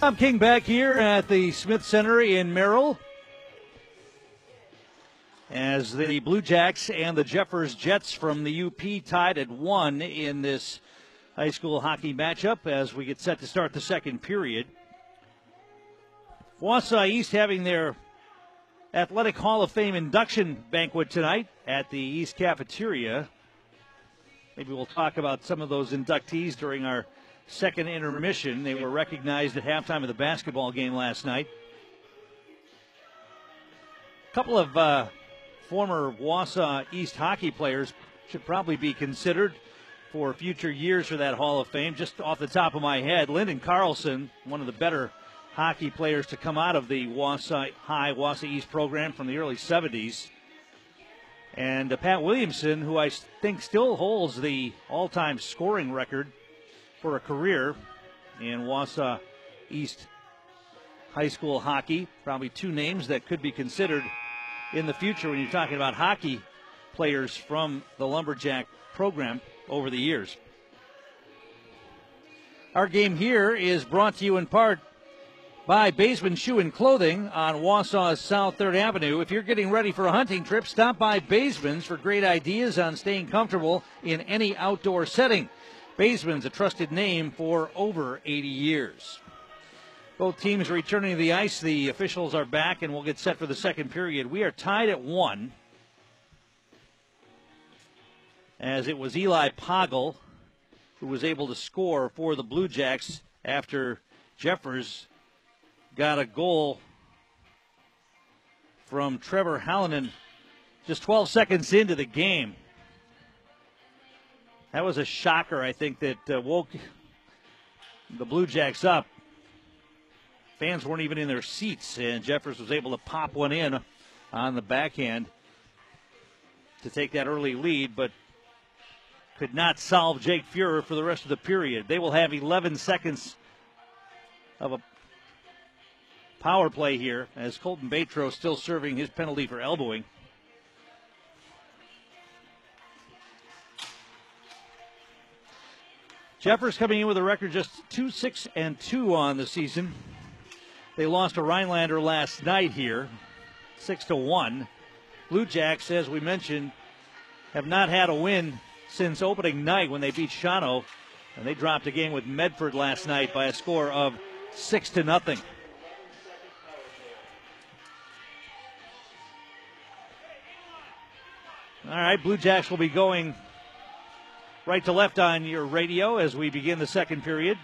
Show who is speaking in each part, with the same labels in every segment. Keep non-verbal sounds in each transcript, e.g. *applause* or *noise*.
Speaker 1: Tom King back here at the Smith Center in Merrill. As the Blue Jacks and the Jeffers Jets from the UP tied at one in this high school hockey matchup as we get set to start the second period. Wausau East having their Athletic Hall of Fame induction banquet tonight at the East Cafeteria. Maybe we'll talk about some of those inductees during our second intermission. They were recognized at halftime of the basketball game last night. A couple of uh, former Wausau East hockey players should probably be considered for future years for that Hall of Fame. Just off the top of my head, Lyndon Carlson, one of the better hockey players to come out of the Wausau High, Wausau East program from the early 70s. And uh, Pat Williamson, who I think still holds the all time scoring record for a career in Wausau East high school hockey. Probably two names that could be considered in the future when you're talking about hockey players from the Lumberjack program over the years. Our game here is brought to you in part by Baseman Shoe and Clothing on Wausau's South 3rd Avenue. If you're getting ready for a hunting trip, stop by Baseman's for great ideas on staying comfortable in any outdoor setting. Baseman's a trusted name for over 80 years. Both teams returning to the ice. The officials are back, and we'll get set for the second period. We are tied at one. As it was Eli Poggle who was able to score for the Blue Jacks after Jeffers got a goal from Trevor Hallinan just 12 seconds into the game. That was a shocker, I think, that uh, woke *laughs* the Blue Jacks up. Fans weren't even in their seats, and Jeffers was able to pop one in on the backhand to take that early lead, but could not solve Jake Fuhrer for the rest of the period. They will have 11 seconds of a power play here as Colton Batro still serving his penalty for elbowing. Jeffers coming in with a record just 2 6 and 2 on the season. They lost to Rhinelander last night here, 6 to 1. Blue Jacks, as we mentioned, have not had a win since opening night when they beat Shawano, and they dropped a game with Medford last night by a score of 6 to nothing. All right, Blue Jacks will be going right to left on your radio as we begin the second period.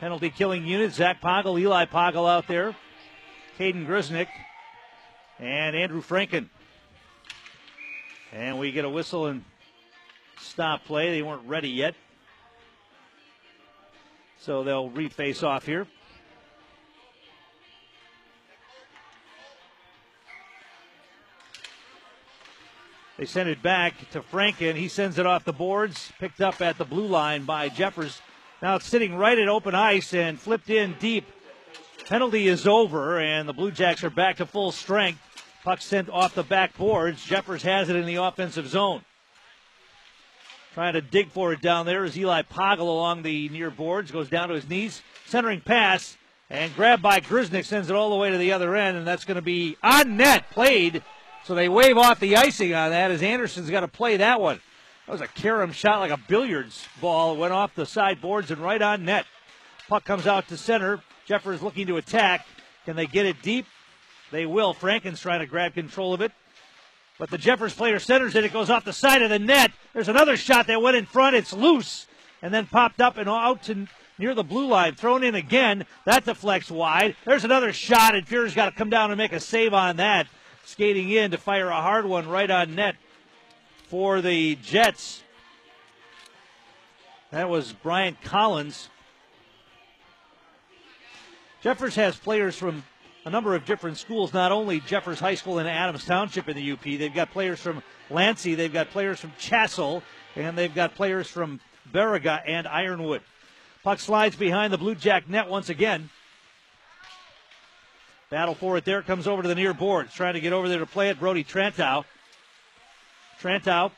Speaker 1: Penalty killing unit, Zach Poggle, Eli Poggle out there, Caden Grisnick, and Andrew Franken. And we get a whistle and stop play. They weren't ready yet. So they'll reface off here. They send it back to Franken. He sends it off the boards, picked up at the blue line by Jeffers. Now it's sitting right at open ice and flipped in deep. Penalty is over, and the Blue Jacks are back to full strength. Puck sent off the back boards. Jeffers has it in the offensive zone. Trying to dig for it down there is Eli Poggle along the near boards, goes down to his knees. Centering pass, and grabbed by Grisnick, sends it all the way to the other end, and that's going to be on net, played so they wave off the icing on that as Anderson's got to play that one. That was a carom shot like a billiards ball. It went off the sideboards and right on net. Puck comes out to center. Jeffers looking to attack. Can they get it deep? They will. Franken's trying to grab control of it. But the Jeffers player centers it. It goes off the side of the net. There's another shot that went in front. It's loose and then popped up and out to near the blue line. Thrown in again. That deflects wide. There's another shot, and Fuhrer's got to come down and make a save on that skating in to fire a hard one right on net for the Jets. That was Bryant Collins. Jeffers has players from a number of different schools, not only Jeffers High School in Adams Township in the UP. They've got players from L'Anse, they've got players from Chassell, and they've got players from Baraga and Ironwood. Puck slides behind the Blue Jack net once again. Battle for it there. Comes over to the near boards. Trying to get over there to play it. Brody Trantow. Trantow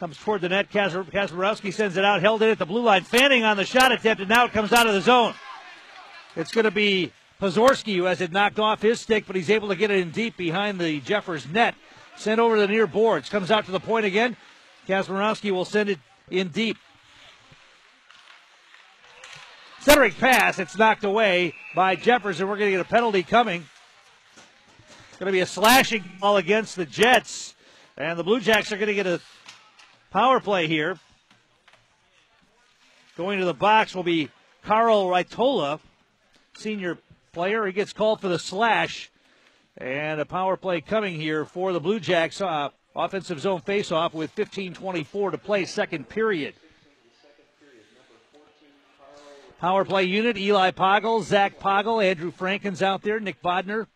Speaker 1: Comes toward the net. Kazmarowski sends it out, held in at the blue line. Fanning on the shot attempt, and now it comes out of the zone. It's going to be Pozorski who has it knocked off his stick, but he's able to get it in deep behind the Jeffers net. Sent over to the near boards. Comes out to the point again. Kazmarowski will send it in deep. Centering pass. It's knocked away by Jeffers, and we're going to get a penalty coming. It's going to be a slashing ball against the Jets. And the Blue Jacks are going to get a power play here. Going to the box will be Carl Raitola, senior player. He gets called for the slash. And a power play coming here for the Blue Jacks. Uh, offensive zone faceoff with 15.24 to play, second period. Power play unit Eli Poggle, Zach Poggle, Andrew Franken's out there, Nick Bodner,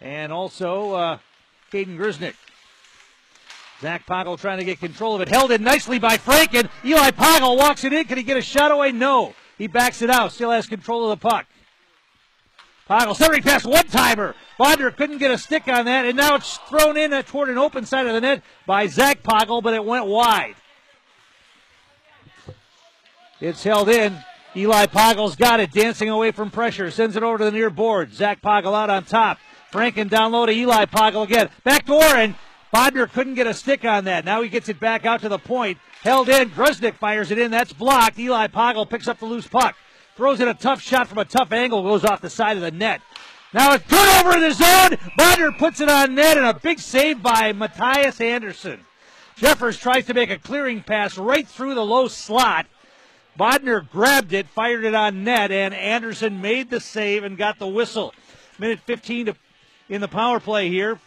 Speaker 1: and also uh, Caden Grisnick. Zach Poggle trying to get control of it. Held in nicely by Franken. Eli Poggle walks it in. Can he get a shot away? No. He backs it out. Still has control of the puck. Poggle centering pass, one timer. Bodner couldn't get a stick on that, and now it's thrown in toward an open side of the net by Zach Poggle, but it went wide. It's held in. Eli Poggle's got it, dancing away from pressure, sends it over to the near board. Zach Poggle out on top. Franken down low to Eli Poggle again. Back door, and Bodner couldn't get a stick on that. Now he gets it back out to the point. Held in. Grisnick fires it in. That's blocked. Eli Poggle picks up the loose puck. Throws in a tough shot from a tough angle. Goes off the side of the net. Now it's turnover in the zone. Bodner puts it on net and a big save by Matthias Anderson. Jeffers tries to make a clearing pass right through the low slot. Bodner grabbed it, fired it on net, and Anderson made the save and got the whistle. Minute 15 to, in the power play here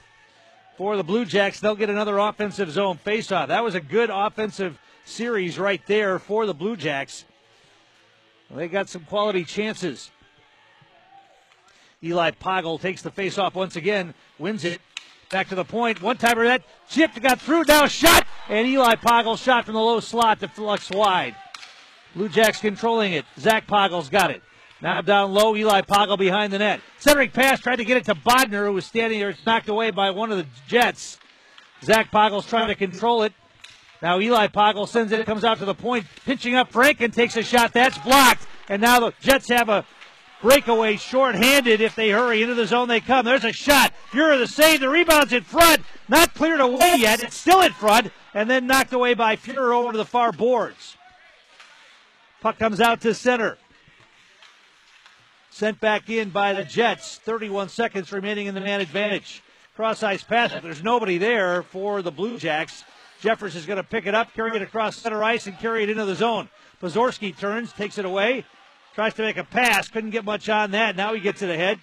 Speaker 1: for the Blue Jacks. They'll get another offensive zone faceoff. That was a good offensive series right there for the Blue Jacks. They got some quality chances. Eli Poggle takes the faceoff once again, wins it. Back to the point. One timer that chipped got through. Now shot. And Eli Poggle shot from the low slot to flux wide. Blue Jacks controlling it. Zach Poggle's got it. Now down low, Eli Poggle behind the net. Centering pass, tried to get it to Bodner, who was standing there. It's knocked away by one of the Jets. Zach Poggle's trying to control it. Now Eli Poggle sends it, It comes out to the point, pinching up Franken, takes a shot. That's blocked. And now the Jets have a breakaway short-handed if they hurry into the zone they come. There's a shot. Fuhrer the save. The rebound's in front. Not cleared away yet. It's still in front. And then knocked away by Fuhrer over to the far boards. Puck comes out to center. Sent back in by the Jets. 31 seconds remaining in the man advantage. Cross ice pass. There's nobody there for the Blue Jacks. Jeffers is going to pick it up, carry it across center ice, and carry it into the zone. Pozorski turns, takes it away, tries to make a pass, couldn't get much on that. Now he gets it ahead,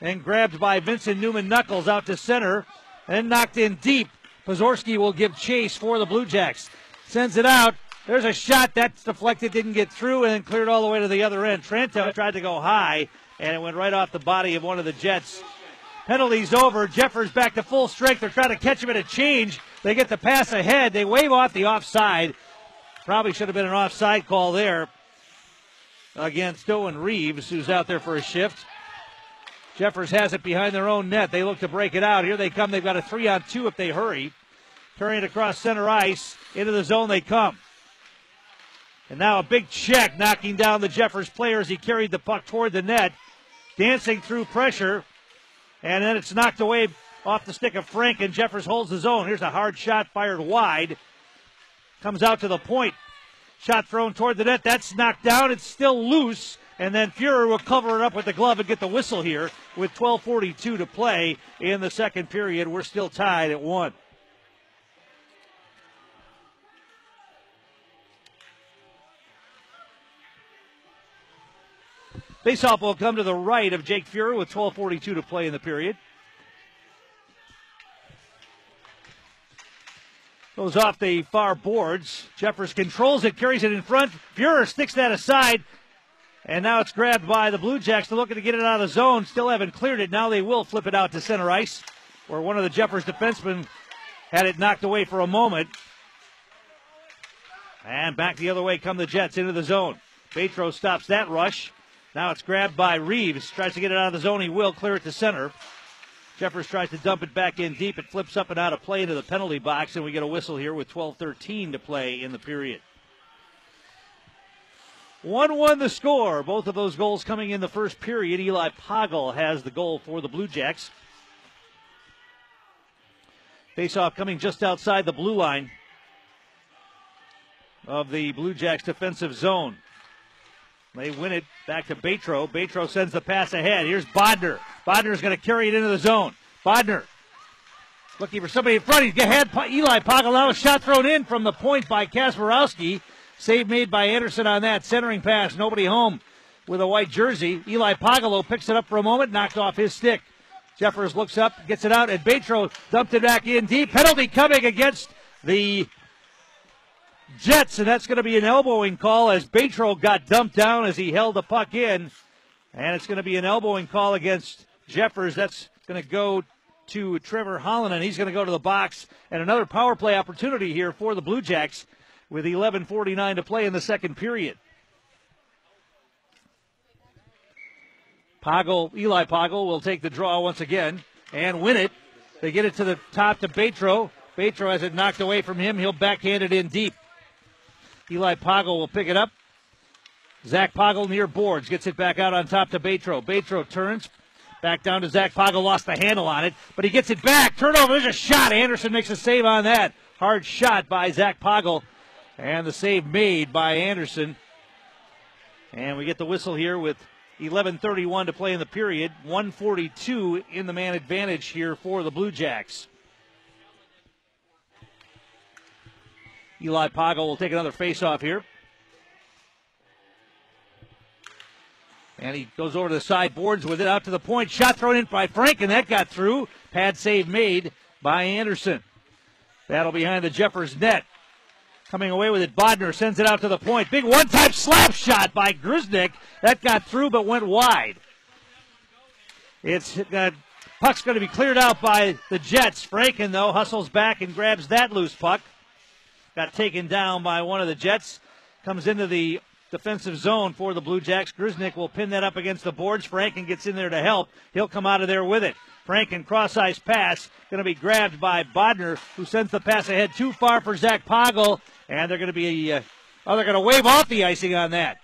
Speaker 1: and grabbed by Vincent Newman Knuckles out to center, and knocked in deep. Pozorski will give chase for the Blue Jacks. Sends it out. There's a shot that's deflected, didn't get through, and cleared all the way to the other end. Trantow tried to go high, and it went right off the body of one of the Jets. Penalties over. Jeffers back to full strength. They're trying to catch him at a change. They get the pass ahead. They wave off the offside. Probably should have been an offside call there against Owen Reeves, who's out there for a shift. Jeffers has it behind their own net. They look to break it out. Here they come. They've got a three on two if they hurry. Carrying it across center ice. Into the zone they come. And now a big check knocking down the Jeffers player as he carried the puck toward the net. Dancing through pressure. And then it's knocked away off the stick of Frank, and Jeffers holds his own. Here's a hard shot fired wide. Comes out to the point. Shot thrown toward the net. That's knocked down. It's still loose. And then Fuhrer will cover it up with the glove and get the whistle here with 12.42 to play in the second period. We're still tied at one. Faceoff will come to the right of Jake Fuhrer with 12.42 to play in the period. Goes off the far boards. Jeffers controls it, carries it in front. Fuhrer sticks that aside. And now it's grabbed by the Blue Jacks. They're looking to get it out of the zone. Still haven't cleared it. Now they will flip it out to center ice, where one of the Jeffers defensemen had it knocked away for a moment. And back the other way come the Jets into the zone. Petro stops that rush. Now it's grabbed by Reeves. Tries to get it out of the zone. He will clear it to center. Jeffers tries to dump it back in deep. It flips up and out of play into the penalty box, and we get a whistle here with 12 13 to play in the period. 1 1 the score. Both of those goals coming in the first period. Eli Poggle has the goal for the Blue Jacks. Face off coming just outside the blue line of the Blue Jacks defensive zone. They win it back to Batro. Batro sends the pass ahead. Here's Bodner. Bodner's going to carry it into the zone. Bodner looking for somebody in front. He had Eli. A shot thrown in from the point by Kazmarowski. Save made by Anderson on that. Centering pass. Nobody home with a white jersey. Eli Pagalo picks it up for a moment. Knocked off his stick. Jeffers looks up, gets it out, and Batro dumped it back in deep. Penalty coming against the Jets, and that's going to be an elbowing call as Batro got dumped down as he held the puck in. And it's going to be an elbowing call against Jeffers. That's going to go to Trevor Holland, and he's going to go to the box. And another power play opportunity here for the Blue Jacks with 11.49 to play in the second period. Poggle, Eli Poggle will take the draw once again and win it. They get it to the top to Batro. Batro has it knocked away from him. He'll backhand it in deep. Eli Poggle will pick it up. Zach Poggle near boards. Gets it back out on top to Batro. Batro turns. Back down to Zach Poggle. Lost the handle on it, but he gets it back. Turnover. There's a shot. Anderson makes a save on that. Hard shot by Zach Poggle. And the save made by Anderson. And we get the whistle here with 11:31 to play in the period. 142 in the man advantage here for the Blue Jacks. Eli Poggle will take another face-off here. And he goes over to the side boards with it out to the point. Shot thrown in by Frank, and that got through. Pad save made by Anderson. Battle behind the Jeffers net. Coming away with it, Bodner sends it out to the point. Big one-time slap shot by Grisnick. That got through but went wide. It's uh, puck's going to be cleared out by the Jets. Franken though hustles back and grabs that loose puck. Got taken down by one of the Jets. Comes into the defensive zone for the Blue Jacks. Grisnick will pin that up against the boards. Franken gets in there to help. He'll come out of there with it. Franken cross ice pass going to be grabbed by Bodner, who sends the pass ahead too far for Zach Poggle, and they're going to be uh, oh they're going to wave off the icing on that.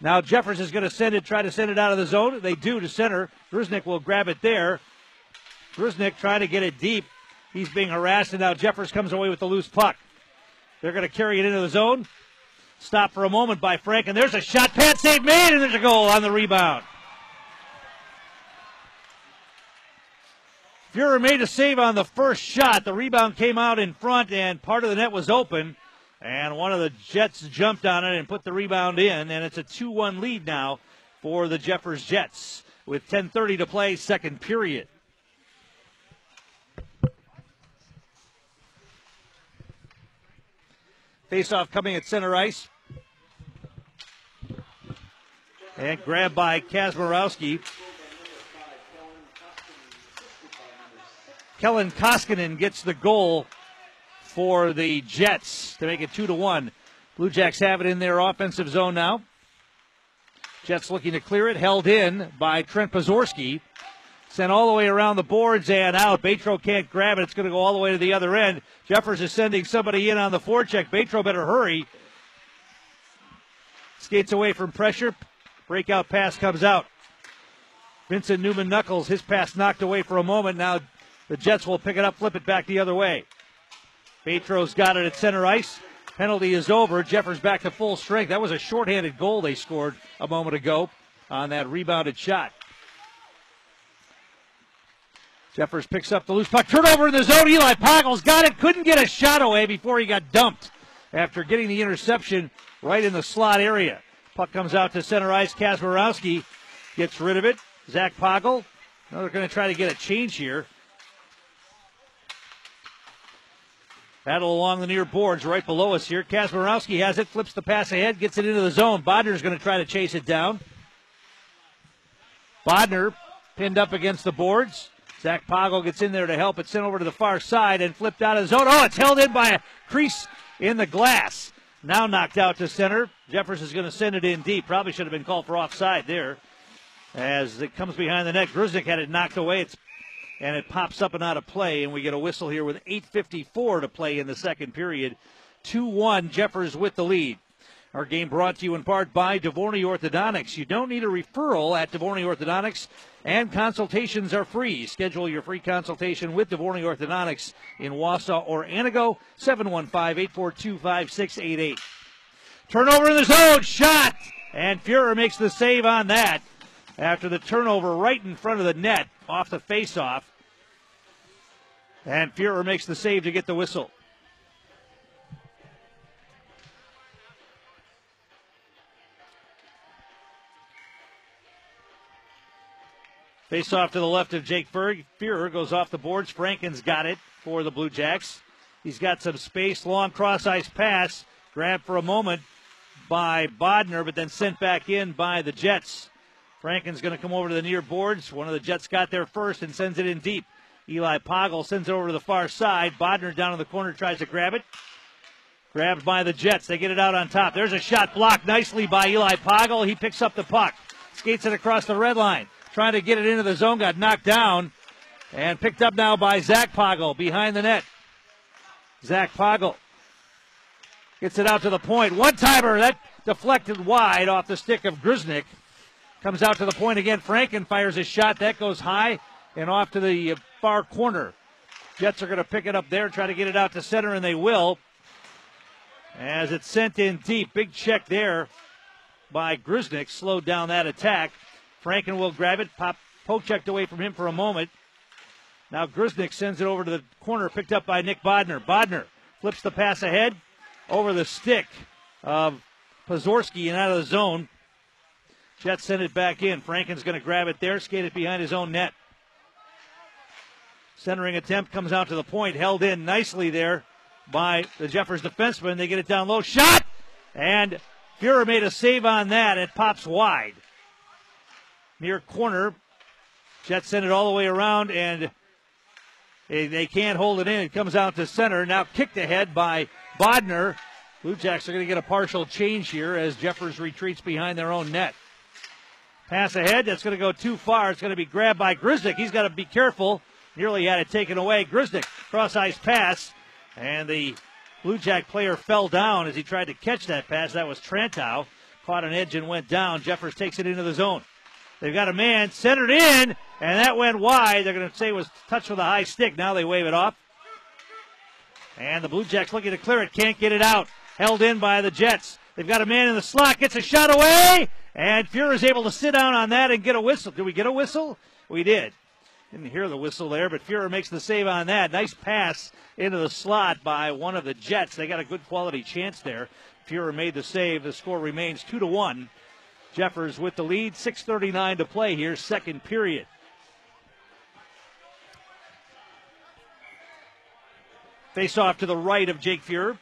Speaker 1: Now Jeffers is going to send it, try to send it out of the zone. They do to center. Grisnick will grab it there. Grisnick trying to get it deep. He's being harassed, and now Jeffers comes away with the loose puck. They're going to carry it into the zone. Stop for a moment by Frank, and there's a shot. Pad save made, and there's a goal on the rebound. Fuhrer made a save on the first shot. The rebound came out in front, and part of the net was open. And one of the Jets jumped on it and put the rebound in, and it's a 2 1 lead now for the Jeffers Jets with 10.30 to play, second period. Face-off coming at center ice. And grabbed by Kazmarowski. Kellen Koskinen gets the goal for the Jets to make it two to one. Blue Jacks have it in their offensive zone now. Jets looking to clear it, held in by Trent Pazorski. Sent all the way around the boards and out. Batro can't grab it. It's going to go all the way to the other end. Jeffers is sending somebody in on the forecheck. Batro better hurry. Skates away from pressure. Breakout pass comes out. Vincent Newman Knuckles, his pass knocked away for a moment. Now the Jets will pick it up, flip it back the other way. Batro's got it at center ice. Penalty is over. Jeffers back to full strength. That was a shorthanded goal they scored a moment ago on that rebounded shot. Jeffers picks up the loose puck. Turnover in the zone. Eli Poggle's got it. Couldn't get a shot away before he got dumped after getting the interception right in the slot area. Puck comes out to center ice. Kazmarowski gets rid of it. Zach Poggle. Now they're going to try to get a change here. Battle along the near boards right below us here. Kazmarowski has it, flips the pass ahead, gets it into the zone. Bodner's going to try to chase it down. Bodner pinned up against the boards. Zach Poggle gets in there to help. It's sent over to the far side and flipped out of the zone. Oh, it's held in by a crease in the glass. Now knocked out to center. Jeffers is going to send it in deep. Probably should have been called for offside there. As it comes behind the net, Grisnick had it knocked away. It's and it pops up and out of play, and we get a whistle here with 8.54 to play in the second period. 2 1, Jeffers with the lead. Our game brought to you in part by Devorney Orthodontics. You don't need a referral at Devorney Orthodontics, and consultations are free. Schedule your free consultation with Devorney Orthodontics in Wausau or Antigo, 715-842-5688. Turnover in the zone, shot! And Fuhrer makes the save on that after the turnover right in front of the net off the faceoff. And Fuhrer makes the save to get the whistle. Face off to the left of Jake. Fuhrer goes off the boards. Franken's got it for the Blue Jacks. He's got some space. Long cross ice pass. Grabbed for a moment by Bodner, but then sent back in by the Jets. Franken's going to come over to the near boards. One of the Jets got there first and sends it in deep. Eli Poggle sends it over to the far side. Bodner down in the corner tries to grab it. Grabbed by the Jets. They get it out on top. There's a shot blocked nicely by Eli Poggle. He picks up the puck. Skates it across the red line trying to get it into the zone, got knocked down, and picked up now by Zach Poggle behind the net. Zach Poggle gets it out to the point. One timer that deflected wide off the stick of Grisnick. Comes out to the point again. Franken fires a shot that goes high and off to the far corner. Jets are going to pick it up there, try to get it out to center, and they will. As it's sent in deep. Big check there by Grisnick. Slowed down that attack. Franken will grab it. Pop poke checked away from him for a moment. Now Grisnick sends it over to the corner, picked up by Nick Bodner. Bodner flips the pass ahead over the stick of Pazorski and out of the zone. Jets send it back in. Franken's going to grab it there, skate it behind his own net. Centering attempt comes out to the point, held in nicely there by the Jeffers defenseman. They get it down low. Shot! And Fuhrer made a save on that. It pops wide near corner. Jets send it all the way around, and they can't hold it in. It comes out to center. Now kicked ahead by Bodner. Blue Jacks are going to get a partial change here as Jeffers retreats behind their own net. Pass ahead. That's going to go too far. It's going to be grabbed by Grisnick. He's got to be careful. Nearly had it taken away. Grisnick, cross ice pass. And the Blue Jack player fell down as he tried to catch that pass. That was Trantow. Caught an edge and went down. Jeffers takes it into the zone. They've got a man centered in, and that went wide. They're going to say it was touched with a high stick. Now they wave it off. And the Blue Jacks looking to clear it, can't get it out. Held in by the Jets. They've got a man in the slot, gets a shot away, and Fuhrer is able to sit down on that and get a whistle. Did we get a whistle? We did. Didn't hear the whistle there, but Fuhrer makes the save on that. Nice pass into the slot by one of the Jets. They got a good quality chance there. Fuhrer made the save. The score remains two to one Jeffers with the lead. 6.39 to play here, second period. Face off to the right of Jake Fuhrer.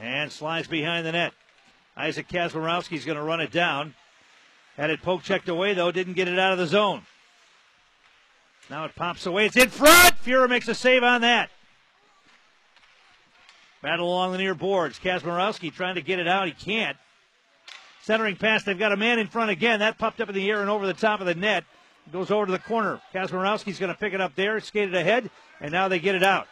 Speaker 1: And slides behind the net. Isaac Kazmarowski's going to run it down. Had it poke checked away, though, didn't get it out of the zone. Now it pops away. It's in front. Fuhrer makes a save on that. Battle along the near boards. Kazmarowski trying to get it out. He can't. Centering pass. They've got a man in front again. That popped up in the air and over the top of the net. Goes over to the corner. Kazmarowski's going to pick it up there. Skated ahead, and now they get it out.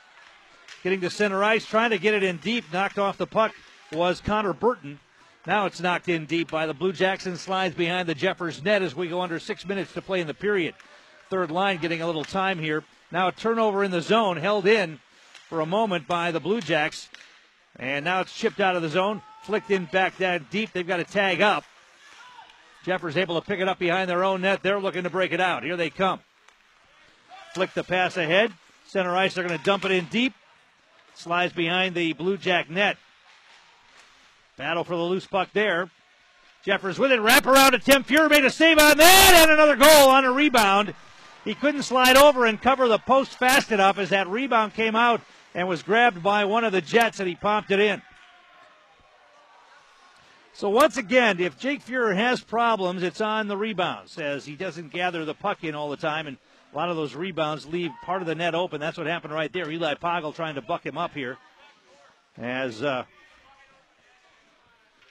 Speaker 1: Getting to center ice, trying to get it in deep. Knocked off the puck was Connor Burton. Now it's knocked in deep by the Blue Jackson slides behind the Jeffers net as we go under six minutes to play in the period. Third line getting a little time here. Now a turnover in the zone, held in for a moment by the Blue Jacks. And now it's chipped out of the zone, flicked in back down deep. They've got to tag up. Jeffers able to pick it up behind their own net. They're looking to break it out. Here they come. Flick the pass ahead. Center ice, they're going to dump it in deep. Slides behind the Blue Jack net. Battle for the loose puck there. Jeffers with it. Wrap around attempt. Fuhrer made a save on that and another goal on a rebound. He couldn't slide over and cover the post fast enough as that rebound came out and was grabbed by one of the Jets and he popped it in. So once again, if Jake Fuhrer has problems, it's on the rebounds as he doesn't gather the puck in all the time, and a lot of those rebounds leave part of the net open. That's what happened right there. Eli Poggle trying to buck him up here as uh,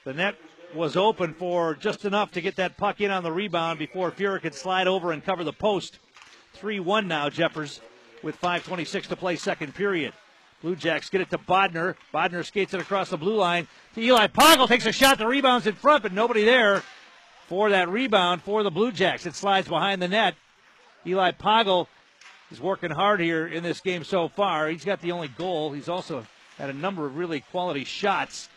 Speaker 1: the net was open for just enough to get that puck in on the rebound before Fuhrer could slide over and cover the post. 3 1 now, Jeffers, with 5.26 to play, second period. Blue Jacks get it to Bodner. Bodner skates it across the blue line to Eli Poggle. Takes a shot. The rebound's in front, but nobody there for that rebound for the Blue Jacks. It slides behind the net. Eli Poggle is working hard here in this game so far. He's got the only goal. He's also had a number of really quality shots.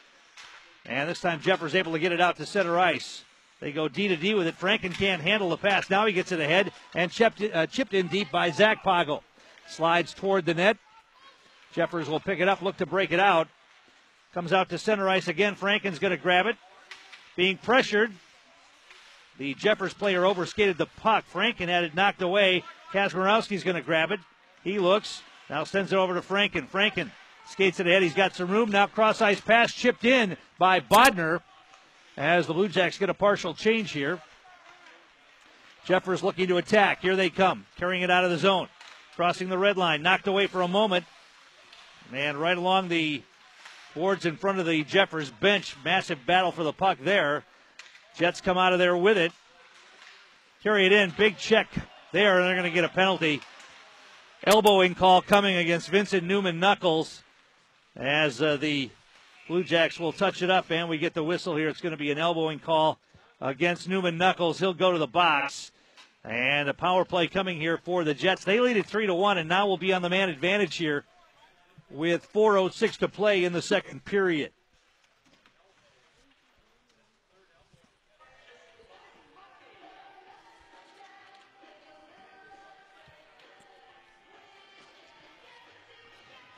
Speaker 1: And this time Jeffers able to get it out to center ice. They go D to D with it. Franken can't handle the pass. Now he gets it ahead and chipped, uh, chipped in deep by Zach Poggle. Slides toward the net. Jeffers will pick it up, look to break it out. Comes out to center ice again. Franken's going to grab it. Being pressured. The Jeffers player overskated the puck. Franken had it knocked away. Kazmarowski's going to grab it. He looks. Now sends it over to Franken. Franken skates it ahead. He's got some room. Now cross ice pass chipped in by Bodner as the Blue Jacks get a partial change here. Jeffers looking to attack. Here they come. Carrying it out of the zone. Crossing the red line. Knocked away for a moment. And right along the boards in front of the Jeffers bench. Massive battle for the puck there. Jets come out of there with it. Carry it in. Big check there, and they're going to get a penalty. Elbowing call coming against Vincent Newman Knuckles as uh, the Blue Jacks will touch it up, and we get the whistle here. It's going to be an elbowing call against Newman Knuckles. He'll go to the box. And a power play coming here for the Jets. They lead it 3 to 1, and now we'll be on the man advantage here with 4.06 to play in the second period.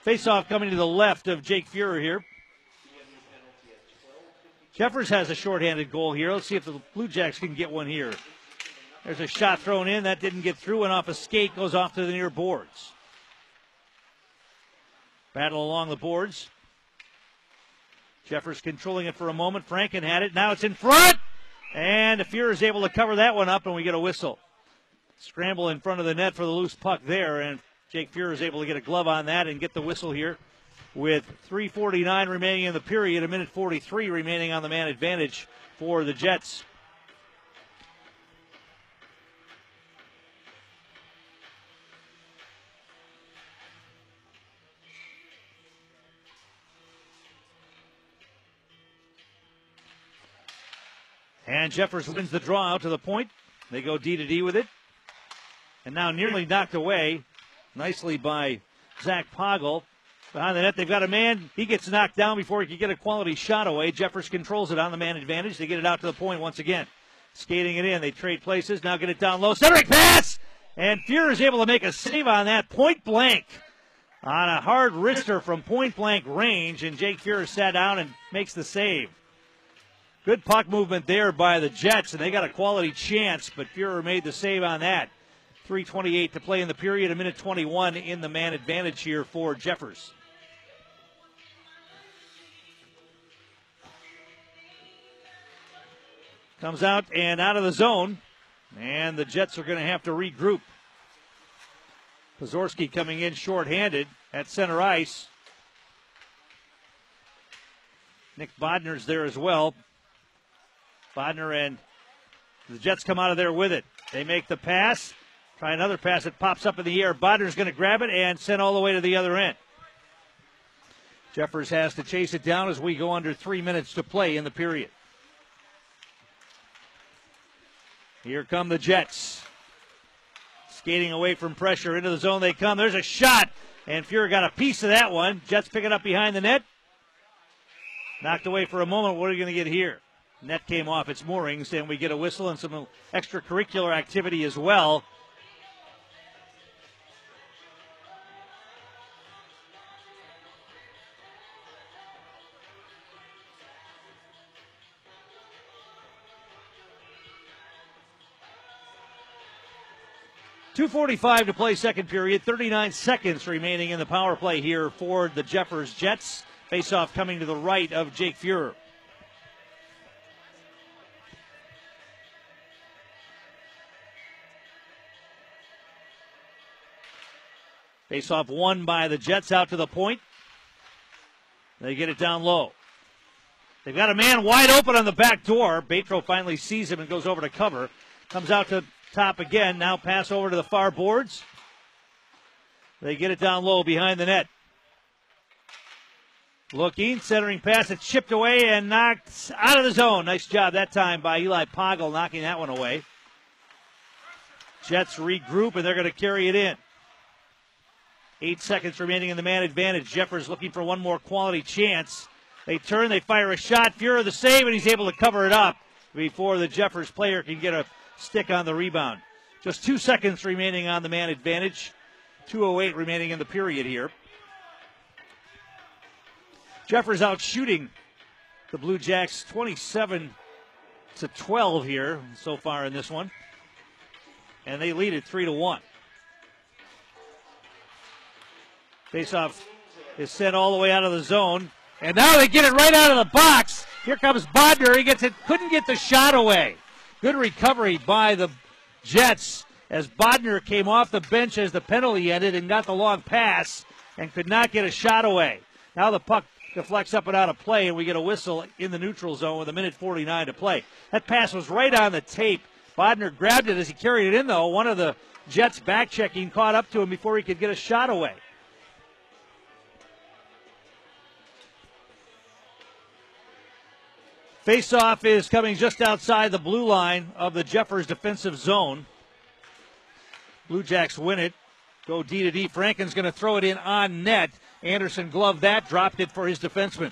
Speaker 1: Face-off coming to the left of Jake Fuhrer here. Jeffers has a shorthanded goal here. Let's see if the Blue Jacks can get one here. There's a shot thrown in. That didn't get through, and off a skate goes off to the near boards. Battle along the boards. Jeffers controlling it for a moment. Franken had it. Now it's in front. And Fuhrer is able to cover that one up, and we get a whistle. Scramble in front of the net for the loose puck there, and Jake Fuhrer is able to get a glove on that and get the whistle here with 3.49 remaining in the period, a minute 43 remaining on the man advantage for the Jets. And Jeffers wins the draw out to the point. They go D to D with it. And now nearly knocked away nicely by Zach Poggle. Behind the net, they've got a man. He gets knocked down before he can get a quality shot away. Jeffers controls it on the man advantage. They get it out to the point once again. Skating it in. They trade places. Now get it down low. centering pass! And Fuhrer is able to make a save on that point blank on a hard wrister from point blank range. And Jake Fuhrer sat down and makes the save. Good puck movement there by the Jets, and they got a quality chance, but Fuhrer made the save on that. 3.28 to play in the period, a minute 21 in the man advantage here for Jeffers. Comes out and out of the zone, and the Jets are going to have to regroup. Pazorski coming in shorthanded at center ice. Nick Bodner's there as well. Bodner and the Jets come out of there with it. They make the pass. Try another pass. It pops up in the air. Bodner's going to grab it and send all the way to the other end. Jeffers has to chase it down as we go under three minutes to play in the period. Here come the Jets. Skating away from pressure into the zone they come. There's a shot, and Fuhrer got a piece of that one. Jets pick it up behind the net. Knocked away for a moment. What are you going to get here? Net came off its moorings, and we get a whistle and some extracurricular activity as well. Two forty-five to play second period. Thirty-nine seconds remaining in the power play here for the Jeffers Jets. Face-off coming to the right of Jake Fuhrer. Face off won by the Jets out to the point. They get it down low. They've got a man wide open on the back door. Batro finally sees him and goes over to cover. Comes out to top again. Now pass over to the far boards. They get it down low behind the net. Looking, centering pass, it's chipped away and knocked out of the zone. Nice job that time by Eli Poggle knocking that one away. Jets regroup and they're going to carry it in. Eight seconds remaining in the man advantage. Jeffers looking for one more quality chance. They turn, they fire a shot. Fuhrer the save, and he's able to cover it up before the Jeffers player can get a stick on the rebound. Just two seconds remaining on the man advantage. 2.08 remaining in the period here. Jeffers out shooting the Blue Jacks 27 to 12 here so far in this one. And they lead it 3 to 1. Faceoff is sent all the way out of the zone. And now they get it right out of the box. Here comes Bodner. He gets it, couldn't get the shot away. Good recovery by the Jets as Bodner came off the bench as the penalty ended and got the long pass and could not get a shot away. Now the puck deflects up and out of play, and we get a whistle in the neutral zone with a minute 49 to play. That pass was right on the tape. Bodner grabbed it as he carried it in, though. One of the Jets back checking caught up to him before he could get a shot away. Faceoff is coming just outside the blue line of the Jeffers defensive zone. Blue Jacks win it. Go D to D. Franken's going to throw it in on net. Anderson gloved that, dropped it for his defenseman.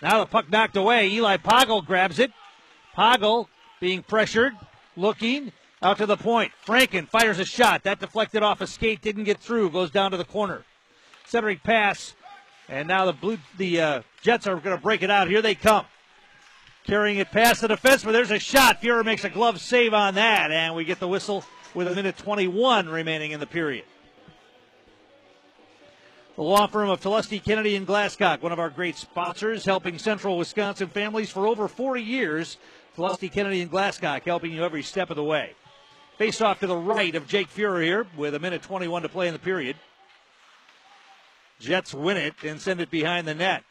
Speaker 1: Now the puck knocked away. Eli Poggle grabs it. Poggle being pressured, looking out to the point. Franken fires a shot. That deflected off a skate, didn't get through, goes down to the corner. Centering pass, and now the blue the uh, Jets are going to break it out. Here they come. Carrying it past the defense, but there's a shot. Fuhrer makes a glove save on that, and we get the whistle with a minute 21 remaining in the period. The law firm of Telesti Kennedy and Glasscock, one of our great sponsors, helping Central Wisconsin families for over 40 years. Telesti Kennedy and Glasscock helping you every step of the way. Face off to the right of Jake Fuhrer here with a minute 21 to play in the period. Jets win it and send it behind the net.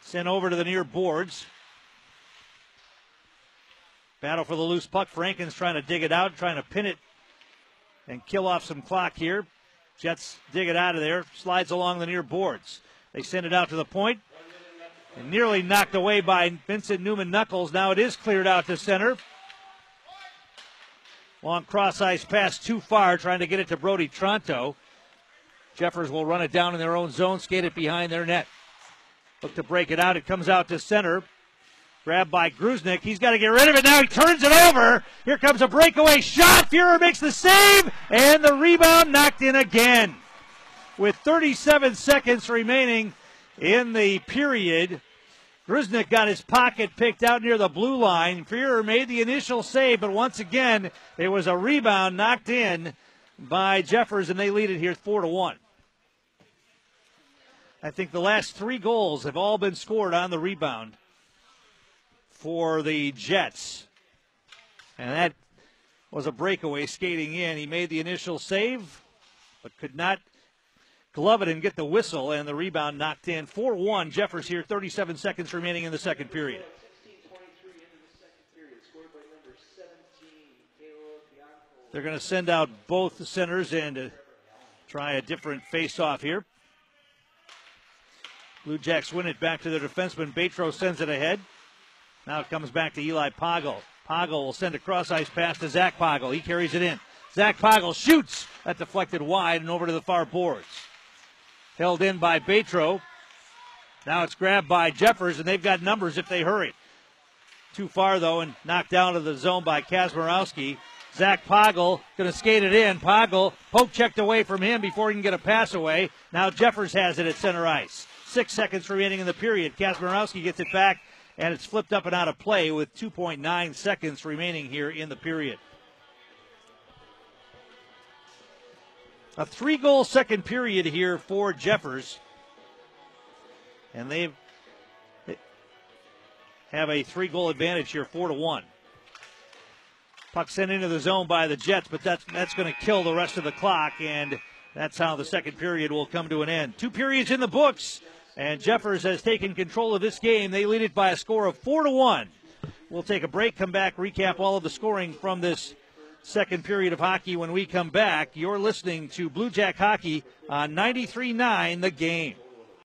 Speaker 1: Sent over to the near boards. Battle for the loose puck. Franken's trying to dig it out, trying to pin it and kill off some clock here. Jets dig it out of there. Slides along the near boards. They send it out to the point. And nearly knocked away by Vincent Newman Knuckles. Now it is cleared out to center. Long cross ice pass too far, trying to get it to Brody Trantow. Jeffers will run it down in their own zone, skate it behind their net. Look to break it out. It comes out to center. Grabbed by Grisnick. He's got to get rid of it now. He turns it over. Here comes a breakaway shot. Fuhrer makes the save, and the rebound knocked in again. With 37 seconds remaining in the period, Grisnick got his pocket picked out near the blue line. Fuhrer made the initial save, but once again, it was a rebound knocked in by Jeffers, and they lead it here 4 to 1. I think the last three goals have all been scored on the rebound for the Jets. And that was a breakaway skating in. He made the initial save, but could not glove it and get the whistle, and the rebound knocked in. 4 1, Jeffers here, 37 seconds remaining in the second period. They're going to send out both the centers and uh, try a different face-off here. Blue Jacks win it back to their defenseman. Batro sends it ahead. Now it comes back to Eli Poggle. Poggle will send a cross ice pass to Zach Poggle. He carries it in. Zach Poggle shoots. That deflected wide and over to the far boards. Held in by Batro. Now it's grabbed by Jeffers, and they've got numbers if they hurry. Too far, though, and knocked down to the zone by Kazmarowski. Zach Poggle going to skate it in. Poggle poke checked away from him before he can get a pass away. Now Jeffers has it at center ice. Six seconds remaining in the period. Kazmarowski gets it back, and it's flipped up and out of play with 2.9 seconds remaining here in the period. A three goal second period here for Jeffers. And they have a three goal advantage here, four to one. Puck sent into the zone by the Jets, but that's that's going to kill the rest of the clock, and that's how the second period will come to an end. Two periods in the books And Jeffers has taken control of this game. They lead it by a score of 4 to 1. We'll take a break, come back, recap all of the scoring from this second period of hockey when we come back. You're listening to Blue Jack Hockey on 93.9 The Game.